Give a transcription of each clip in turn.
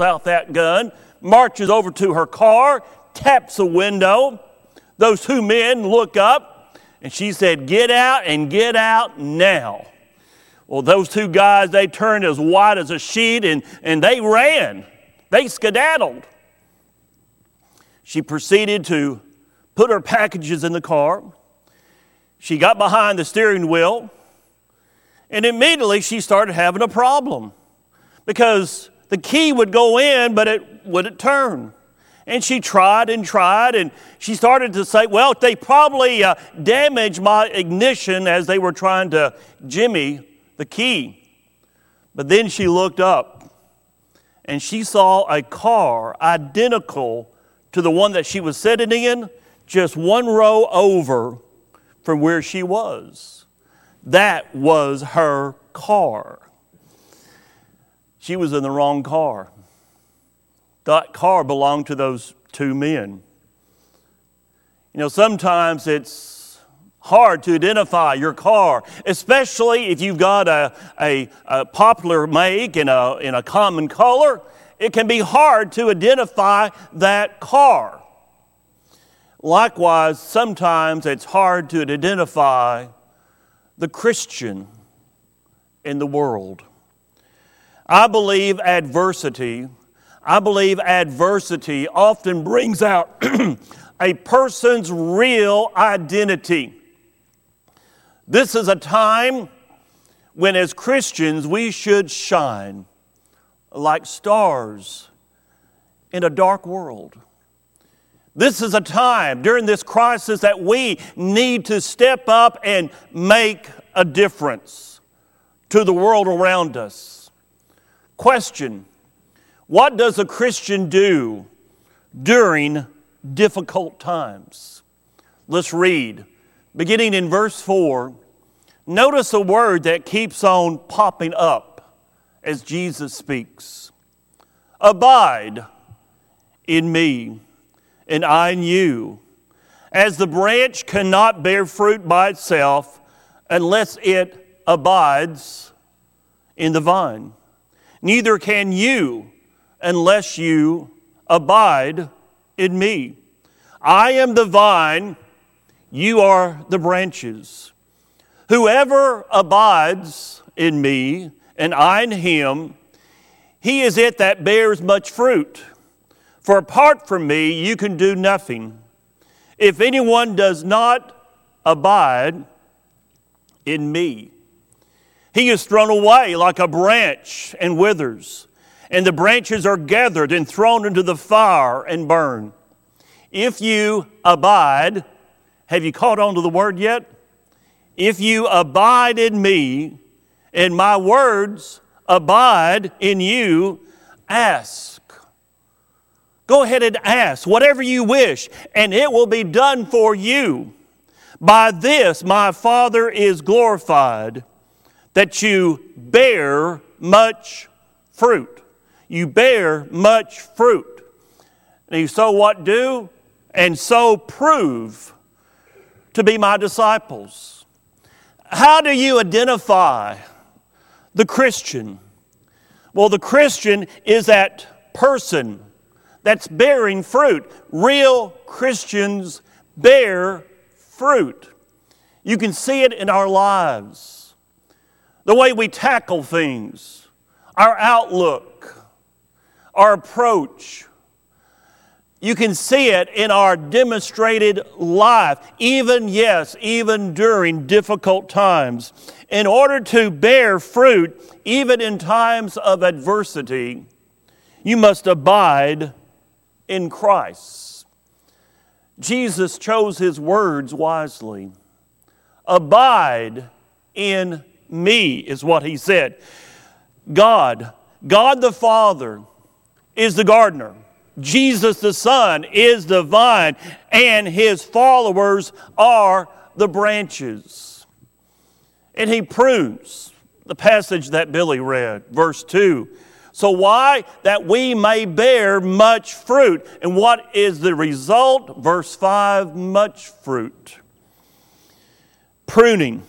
out that gun, marches over to her car, taps the window. Those two men look up, and she said, Get out and get out now. Well, those two guys, they turned as white as a sheet and, and they ran. They skedaddled. She proceeded to put her packages in the car. She got behind the steering wheel, and immediately she started having a problem because the key would go in, but it wouldn't turn. And she tried and tried, and she started to say, Well, they probably uh, damaged my ignition as they were trying to jimmy the key. But then she looked up and she saw a car identical to the one that she was sitting in, just one row over from where she was. That was her car. She was in the wrong car. That car belonged to those two men. You know, sometimes it's hard to identify your car, especially if you've got a, a, a popular make in a, in a common color. It can be hard to identify that car. Likewise, sometimes it's hard to identify the Christian in the world. I believe adversity, I believe adversity often brings out a person's real identity. This is a time when, as Christians, we should shine like stars in a dark world. This is a time during this crisis that we need to step up and make a difference to the world around us. Question What does a Christian do during difficult times? Let's read. Beginning in verse 4, notice a word that keeps on popping up as Jesus speaks Abide in me and I in you. As the branch cannot bear fruit by itself unless it abides in the vine, neither can you unless you abide in me. I am the vine, you are the branches. Whoever abides in me and I in him, he is it that bears much fruit. For apart from me, you can do nothing. If anyone does not abide in me, he is thrown away like a branch and withers, and the branches are gathered and thrown into the fire and burned. If you abide, have you caught on to the word yet? If you abide in me, and my words abide in you, ask Go ahead and ask whatever you wish, and it will be done for you. By this my Father is glorified, that you bear much fruit. You bear much fruit. And you so what do? And so prove to be my disciples. How do you identify the Christian? Well, the Christian is that person that's bearing fruit. Real Christians bear fruit. You can see it in our lives, the way we tackle things, our outlook, our approach. You can see it in our demonstrated life, even, yes, even during difficult times. In order to bear fruit, even in times of adversity, you must abide in Christ. Jesus chose his words wisely. Abide in me, is what he said. God, God the Father, is the gardener. Jesus the Son is the vine, and his followers are the branches. And he prunes the passage that Billy read, verse 2 so, why? That we may bear much fruit. And what is the result? Verse 5 much fruit. Pruning.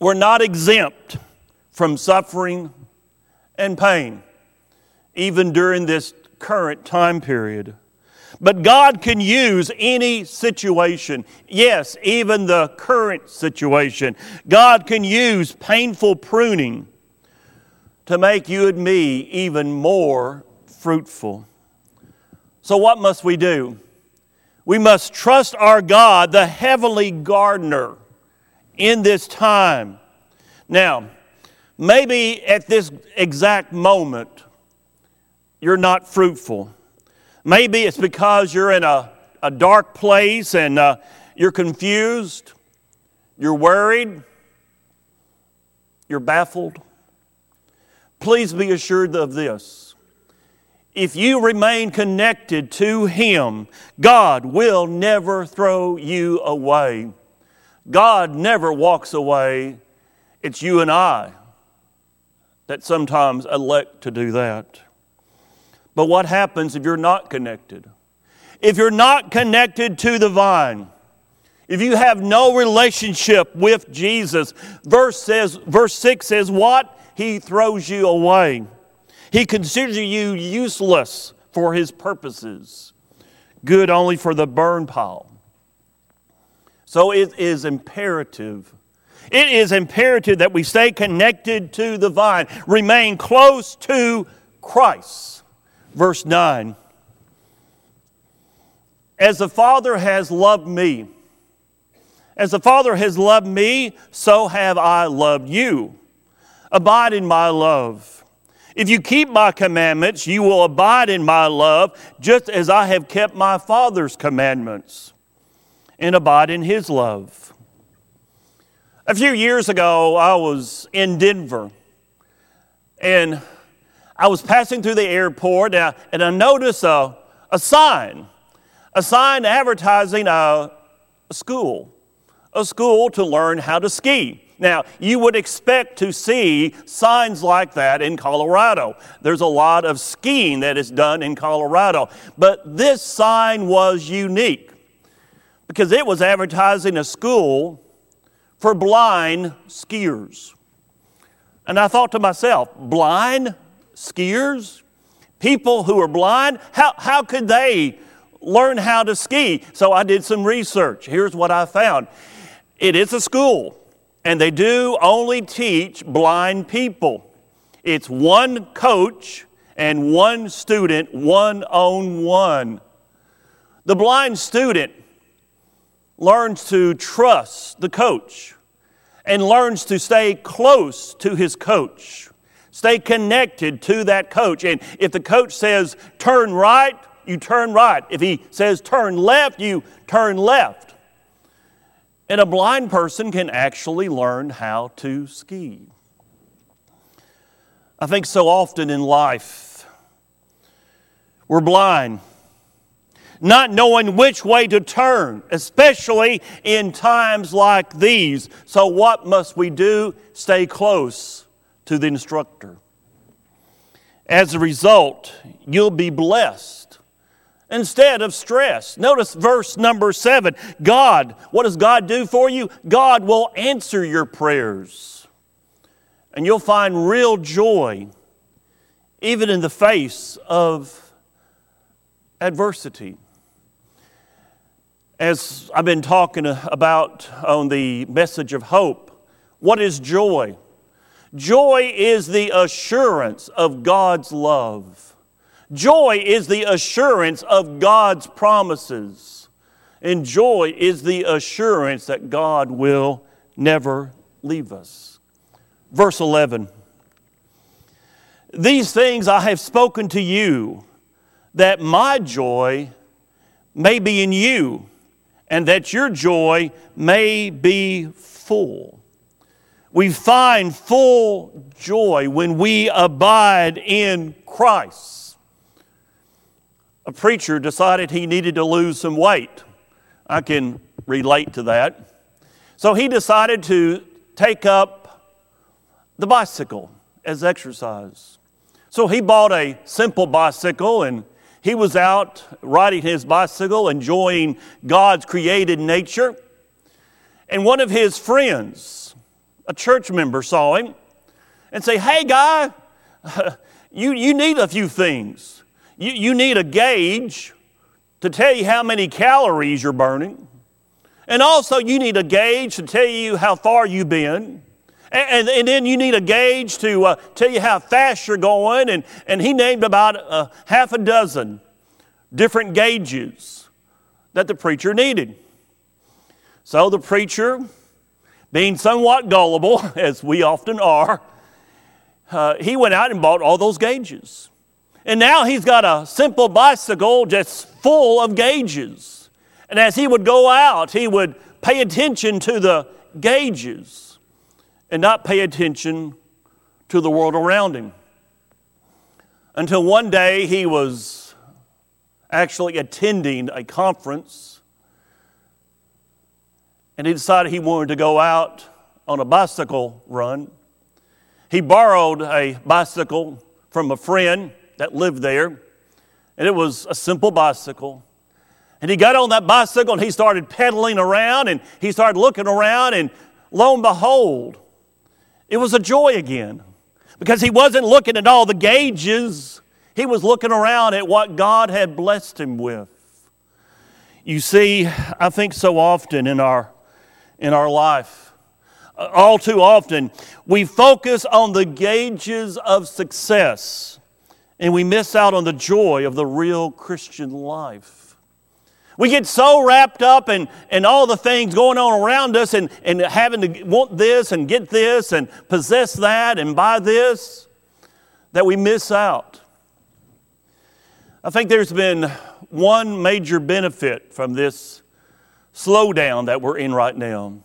We're not exempt from suffering and pain. even during this current time period. But God can use any situation. Yes, even the current situation. God can use painful pruning to make you and me even more fruitful. So, what must we do? We must trust our God, the heavenly gardener, in this time. Now, maybe at this exact moment, you're not fruitful. Maybe it's because you're in a, a dark place and uh, you're confused, you're worried, you're baffled. Please be assured of this. If you remain connected to Him, God will never throw you away. God never walks away. It's you and I that sometimes elect to do that. But what happens if you're not connected? If you're not connected to the vine, if you have no relationship with Jesus, verse says verse 6 says what? He throws you away. He considers you useless for his purposes, good only for the burn pile. So it is imperative. It is imperative that we stay connected to the vine, remain close to Christ. Verse 9 As the Father has loved me, as the Father has loved me, so have I loved you. Abide in my love. If you keep my commandments, you will abide in my love, just as I have kept my Father's commandments and abide in his love. A few years ago, I was in Denver and I was passing through the airport and I, and I noticed a, a sign, a sign advertising a, a school, a school to learn how to ski. Now, you would expect to see signs like that in Colorado. There's a lot of skiing that is done in Colorado. But this sign was unique because it was advertising a school for blind skiers. And I thought to myself, blind skiers? People who are blind? How, how could they learn how to ski? So I did some research. Here's what I found it is a school and they do only teach blind people. It's one coach and one student, one on one. The blind student learns to trust the coach and learns to stay close to his coach, stay connected to that coach. And if the coach says turn right, you turn right. If he says turn left, you turn left. And a blind person can actually learn how to ski. I think so often in life, we're blind, not knowing which way to turn, especially in times like these. So, what must we do? Stay close to the instructor. As a result, you'll be blessed instead of stressed. Notice verse number seven God, what does God do for you? God will answer your prayers. And you'll find real joy even in the face of adversity. As I've been talking about on the message of hope, what is joy? Joy is the assurance of God's love. Joy is the assurance of God's promises. And joy is the assurance that God will never leave us. Verse 11 These things I have spoken to you, that my joy may be in you, and that your joy may be full. We find full joy when we abide in Christ a preacher decided he needed to lose some weight. I can relate to that. So he decided to take up the bicycle as exercise. So he bought a simple bicycle and he was out riding his bicycle, enjoying God's created nature. And one of his friends, a church member, saw him and say, Hey, guy, you, you need a few things. You, you need a gauge to tell you how many calories you're burning. And also, you need a gauge to tell you how far you've been. And, and, then you need a gauge to uh, tell you how fast you're going. And, and he named about uh, half a dozen different gauges that the preacher needed. So the preacher, being somewhat gullible, as we often are, uh, he went out and bought all those gauges. And now he's got a simple bicycle just full of gauges. And as he would go out, he would pay attention to the gauges and not pay attention to the world around him. Until one day he was actually attending a conference and he decided he wanted to go out on a bicycle run. He borrowed a bicycle from a friend that lived there, and it was a simple bicycle. And he got on that bicycle and he started pedaling around and he started looking around, and lo and behold, it was a joy again because he wasn't looking at all the gauges, he was looking around at what God had blessed him with. You see, I think so often in our, in our life, uh, all too often, we focus on the gauges of success and we miss out on the joy of the real Christian life. We get so wrapped up in, in all the things going on around us and, and having to want this and get this and possess that and buy this that we miss out. I think there's been one major benefit from this slowdown that we're in right now.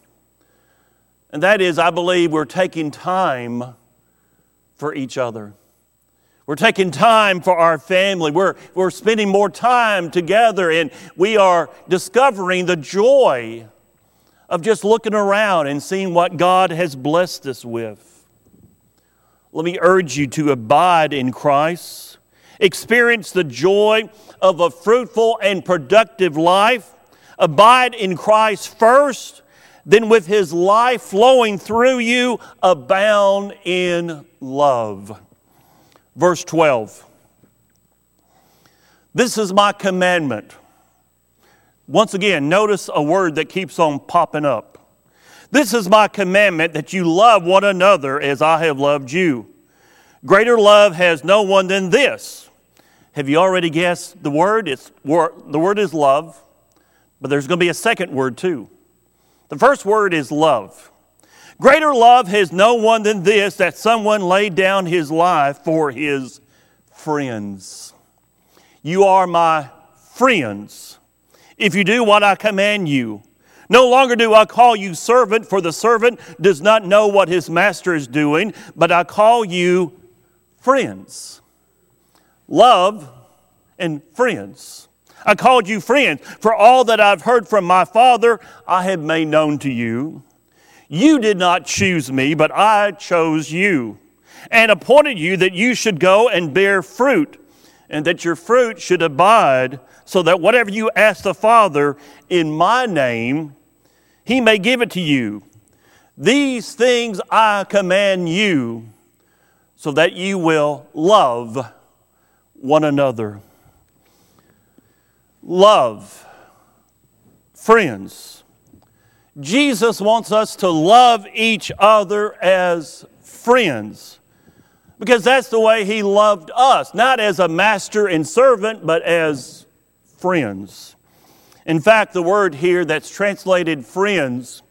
And that is, I believe we're taking time for each other. We're taking time for our family. We're, we're spending more time together, and we are discovering the joy of just looking around and seeing what God has blessed us with. Let me urge you to abide in Christ, experience the joy of a fruitful and productive life. Abide in Christ first then with his life flowing through you, abound in love. Verse 12. This is my commandment. Once again, notice a word that keeps on popping up. This is my commandment that you love one another as I have loved you. Greater love has no one than this. Have you already guessed the word? It's, the word is love, but there's going to be a second word too. The first word is love. Greater love has no one than this that someone laid down his life for his friends. You are my friends if you do what I command you. No longer do I call you servant, for the servant does not know what his master is doing, but I call you friends. Love and friends. I called you friends, for all that I've heard from my Father, I have made known to you. You did not choose me, but I chose you, and appointed you that you should go and bear fruit, and that your fruit should abide, so that whatever you ask the Father in my name, he may give it to you. These things I command you, so that you will love one another love. Friends, Jesus wants us to love each other as friends because that's the way He loved us, not as a master and servant, but as friends. In fact, the word here that's translated friends,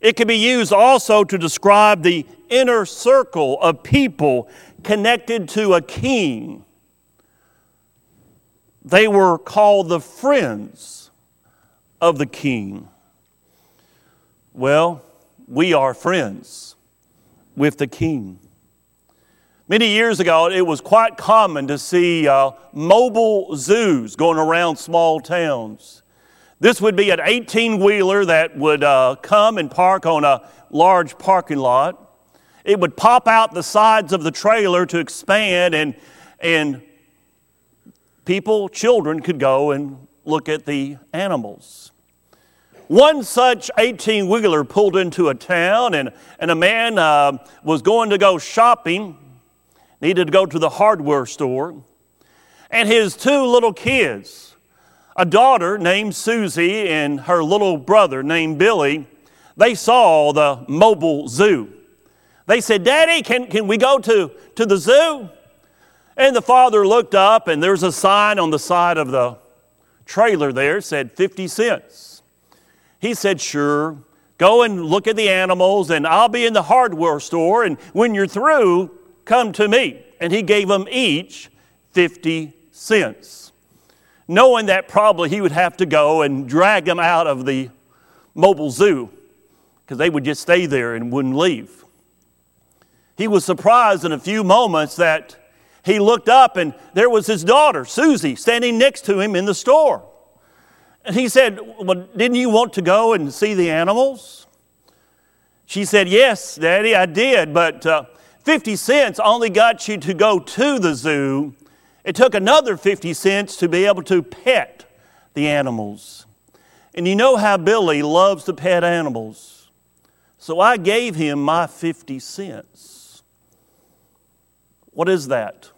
it can be used also to describe the inner circle of people connected to a king they were called the friends of the king. Well, we are friends with the king. Many years ago, it was quite common to see uh, mobile zoos going around small towns. This would be an 18 wheeler that would uh, come and park on a large parking lot. It would pop out the sides of the trailer to expand and, and people, children, could go and look at the animals. One such 18 wheeler pulled into a town, and, and a man uh, was going to go shopping. needed to go to the hardware store, and his two little kids, a daughter named Susie and her little brother named Billy, they saw the mobile zoo. They said, Daddy, can, can we go to, to the zoo? And the father looked up, and there's a sign on the side of the trailer there said 50 cents. He said, Sure, go and look at the animals, and I'll be in the hardware store, and when you're through, come to me. And he gave them each 50 cents, knowing that probably he would have to go and drag them out of the mobile zoo because they would just stay there and wouldn't leave. He was surprised in a few moments that he looked up and there was his daughter, Susie, standing next to him in the store. And he said, Well, didn't you want to go and see the animals? She said, Yes, Daddy, I did, but uh, 50 cents only got you to go to the zoo. It took another 50 cents to be able to pet the animals. And you know how Billy loves to pet animals. So I gave him my 50 cents. What is that?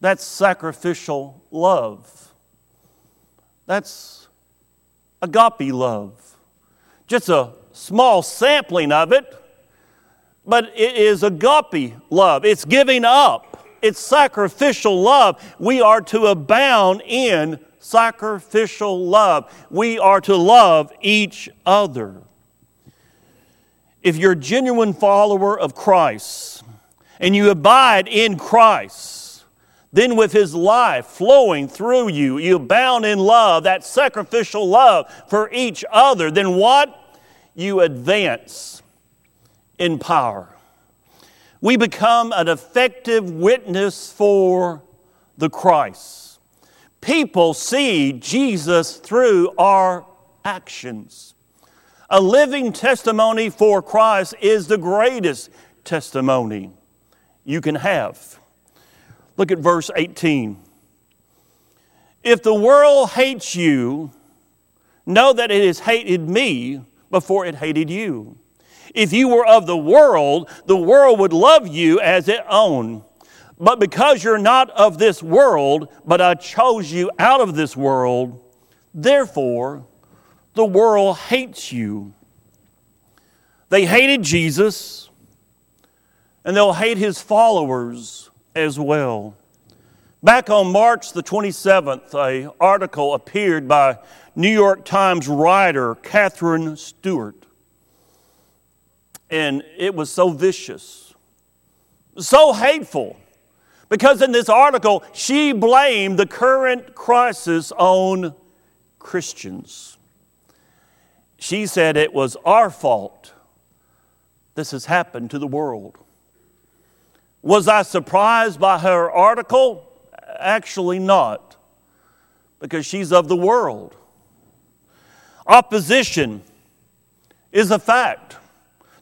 That's sacrificial love. That's agape love. Just a small sampling of it, but it is agape love. It's giving up, it's sacrificial love. We are to abound in sacrificial love. We are to love each other. If you're a genuine follower of Christ and you abide in Christ, then with His life flowing through you, you abound in love, that sacrificial love for each other, then what? You advance in power. We become an effective witness for the Christ. People see Jesus through our actions. A living testimony for Christ is the greatest testimony you can have. Look at verse 18. If the world hates you, know that it has hated me before it hated you. If you were of the world, the world would love you as its own. But because you're not of this world, but I chose you out of this world, therefore the world hates you. They hated Jesus, and they'll hate his followers as well. Back on March the 27th, a article appeared by New York Times writer Katherine Stewart. And it was so vicious, so hateful, because in this article, she blamed the current crisis on Christians. She said it was our fault this has happened to the world. Was I surprised by her article? Actually, not, because she's of the world. Opposition is a fact.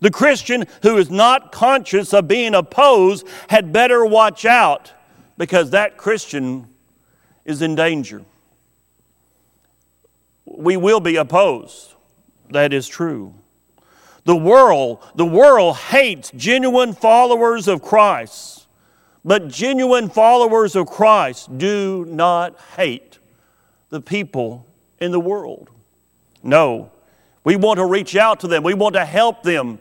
The Christian who is not conscious of being opposed had better watch out because that Christian is in danger. We will be opposed that is true. The world, the world hates genuine followers of Christ, but genuine followers of Christ do not hate the people in the world. No, we want to reach out to them, we want to help them,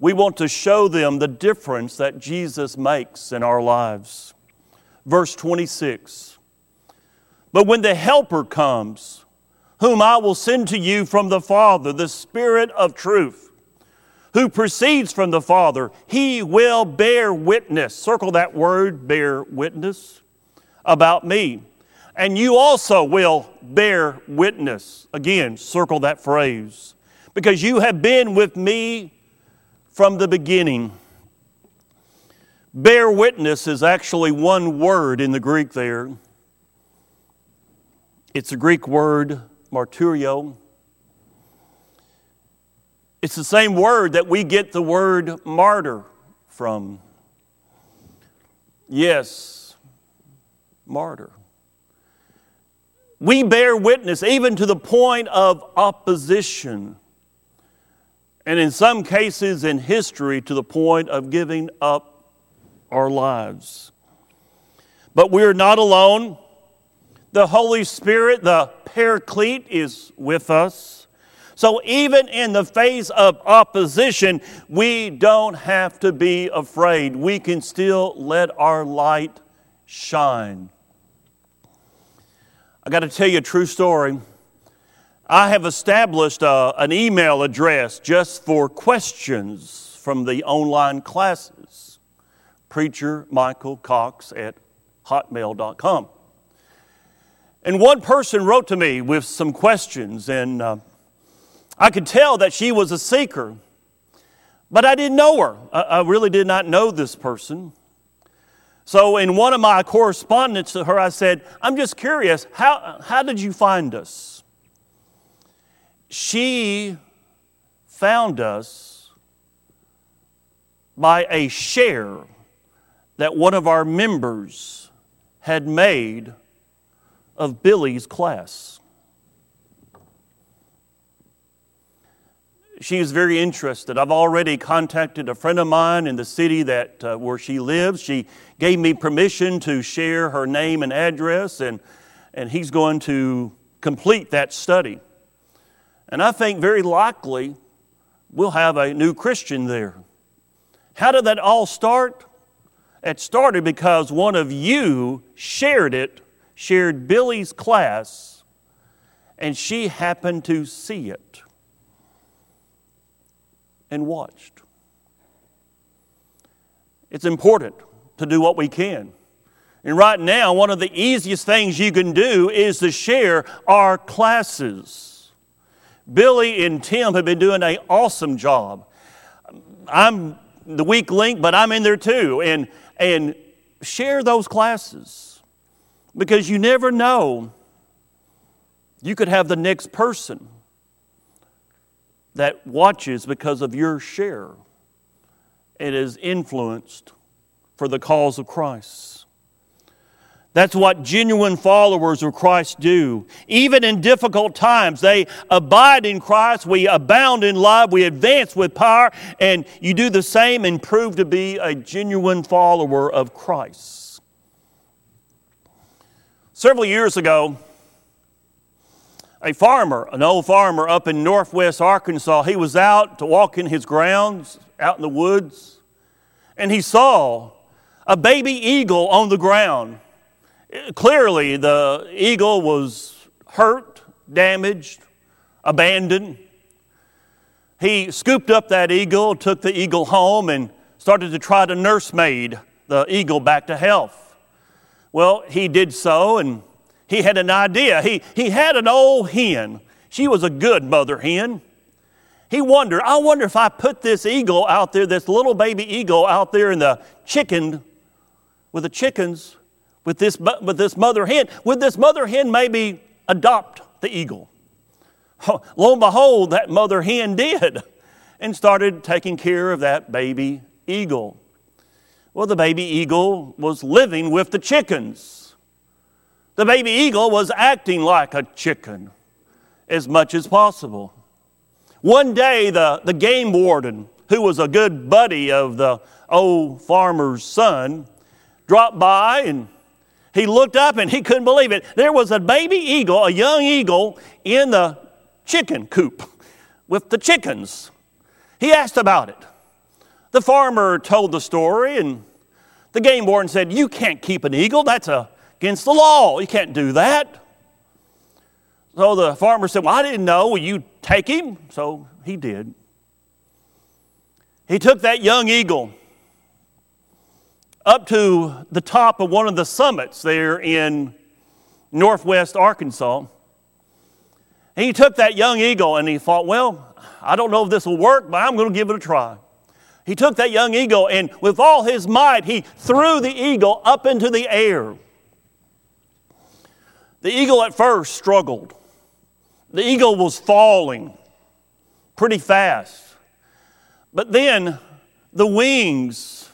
we want to show them the difference that Jesus makes in our lives. Verse 26 But when the Helper comes, whom I will send to you from the Father, the Spirit of truth, who proceeds from the Father. He will bear witness. Circle that word, bear witness, about me. And you also will bear witness. Again, circle that phrase. Because you have been with me from the beginning. Bear witness is actually one word in the Greek there. It's a Greek word martyrio. It's the same word that we get the word martyr from. Yes, martyr. We bear witness even to the point of opposition, and in some cases in history, to the point of giving up our lives. But we're not alone. The Holy Spirit, the Paraclete, is with us. So even in the face of opposition, we don't have to be afraid. We can still let our light shine. I got to tell you a true story. I have established a, uh, an email address just for questions from the online classes. Preacher Michael Cox at hotmail.com. And one person wrote to me with some questions, and uh, I could tell that she was a seeker, but I didn't know her. I, I really did not know this person. So, in one of my correspondence to her, I said, I'm just curious, how, how did you find us? She found us by a share that one of our members had made of Billy's class. she is very interested. I've already contacted a friend of mine in the city that uh, where she lives. She gave me permission to share her name and address, and and he's going to complete that study. And I think very likely we'll have a new Christian there. How did that all start? It started because one of you shared it, shared Billy's class, and she happened to see it and watched. It's important to do what we can. And right now, one of the easiest things you can do is to share our classes. Billy and Tim have been doing an awesome job. I'm the weak link, but I'm in there too. And, and share those classes because you never know. You could have the next person that watches because of your share and is influenced for the cause of Christ. That's what genuine followers of Christ do. Even in difficult times, they abide in Christ, we abound in love, we advance with power, and you do the same and prove to be a genuine follower of Christ. Several years ago, a farmer, an old farmer up in northwest Arkansas. He was out to walk in his grounds, out in the woods, and he saw a baby eagle on the ground. Clearly, the eagle was hurt, damaged, abandoned. He scooped up that eagle, took the eagle home, and started to try to nursemaid the eagle back to health. Well, he did so, and he had an idea. He, he had an old hen. She was a good mother hen. He wondered, I wonder if I put this eagle out there, this little baby eagle out there in the chicken, with the chickens, with this, with this mother hen, would this mother hen maybe adopt the eagle? Lo and behold, that mother hen did and started taking care of that baby eagle. Well, the baby eagle was living with the chickens. The baby eagle was acting like a chicken as much as possible. One day, the, the game warden, who was a good buddy of the old farmer's son, dropped by and he looked up and he couldn't believe it. There was a baby eagle, a young eagle, in the chicken coop with the chickens. He asked about it. The farmer told the story, and the game warden said, You can't keep an eagle. That's against the law. You can't do that. So the farmer said, Well, I didn't know. Will you take him? So he did. He took that young eagle up to the top of one of the summits there in northwest Arkansas. He took that young eagle and he thought, Well, I don't know if this will work, but I'm going to give it a try. He took that young eagle and with all his might, he threw the eagle up into the air. The eagle at first struggled. The eagle was falling pretty fast. But then the wings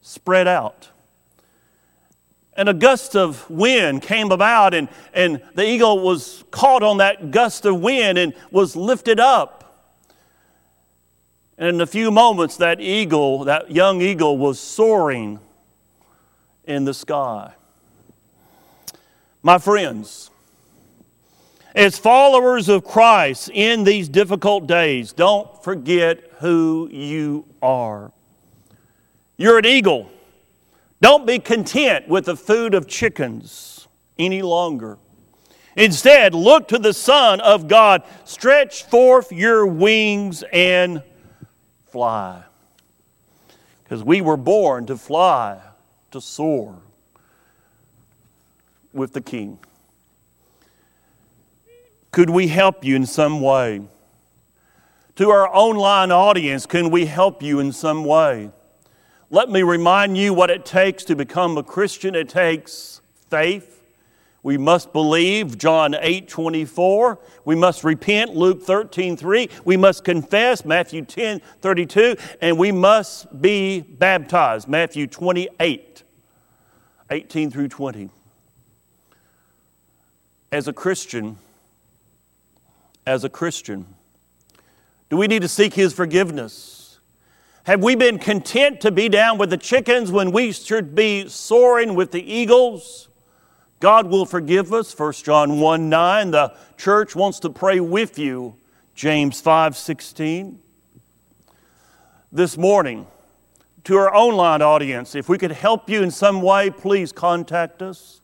spread out. And a gust of wind came about, and, and the eagle was caught on that gust of wind and was lifted up. And in a few moments, that eagle, that young eagle, was soaring in the sky. My friends, as followers of Christ in these difficult days, don't forget who you are. You're an eagle. Don't be content with the food of chickens any longer. Instead, look to the Son of God. Stretch forth your wings and fly. Because we were born to fly, to soar with the King. Could we help you in some way? To our online audience, can we help you in some way? Let me remind you what it takes to become a Christian. It takes faith. We must believe, John 8 24. We must repent, Luke 13 3. We must confess, Matthew 10 32. And we must be baptized, Matthew 28 18 through 20. As a Christian, as a Christian? Do we need to seek His forgiveness? Have we been content to be down with the chickens when we should be soaring with the eagles? God will forgive us. 1 John 1 9. The church wants to pray with you. James 5 16. This morning, to our online audience, if we could help you in some way, please contact us.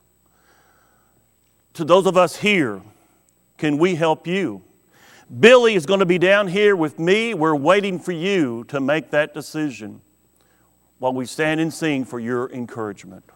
To those of us here, can we help you? Billy is going to be down here with me. We're waiting for you to make that decision while we stand and sing for your encouragement.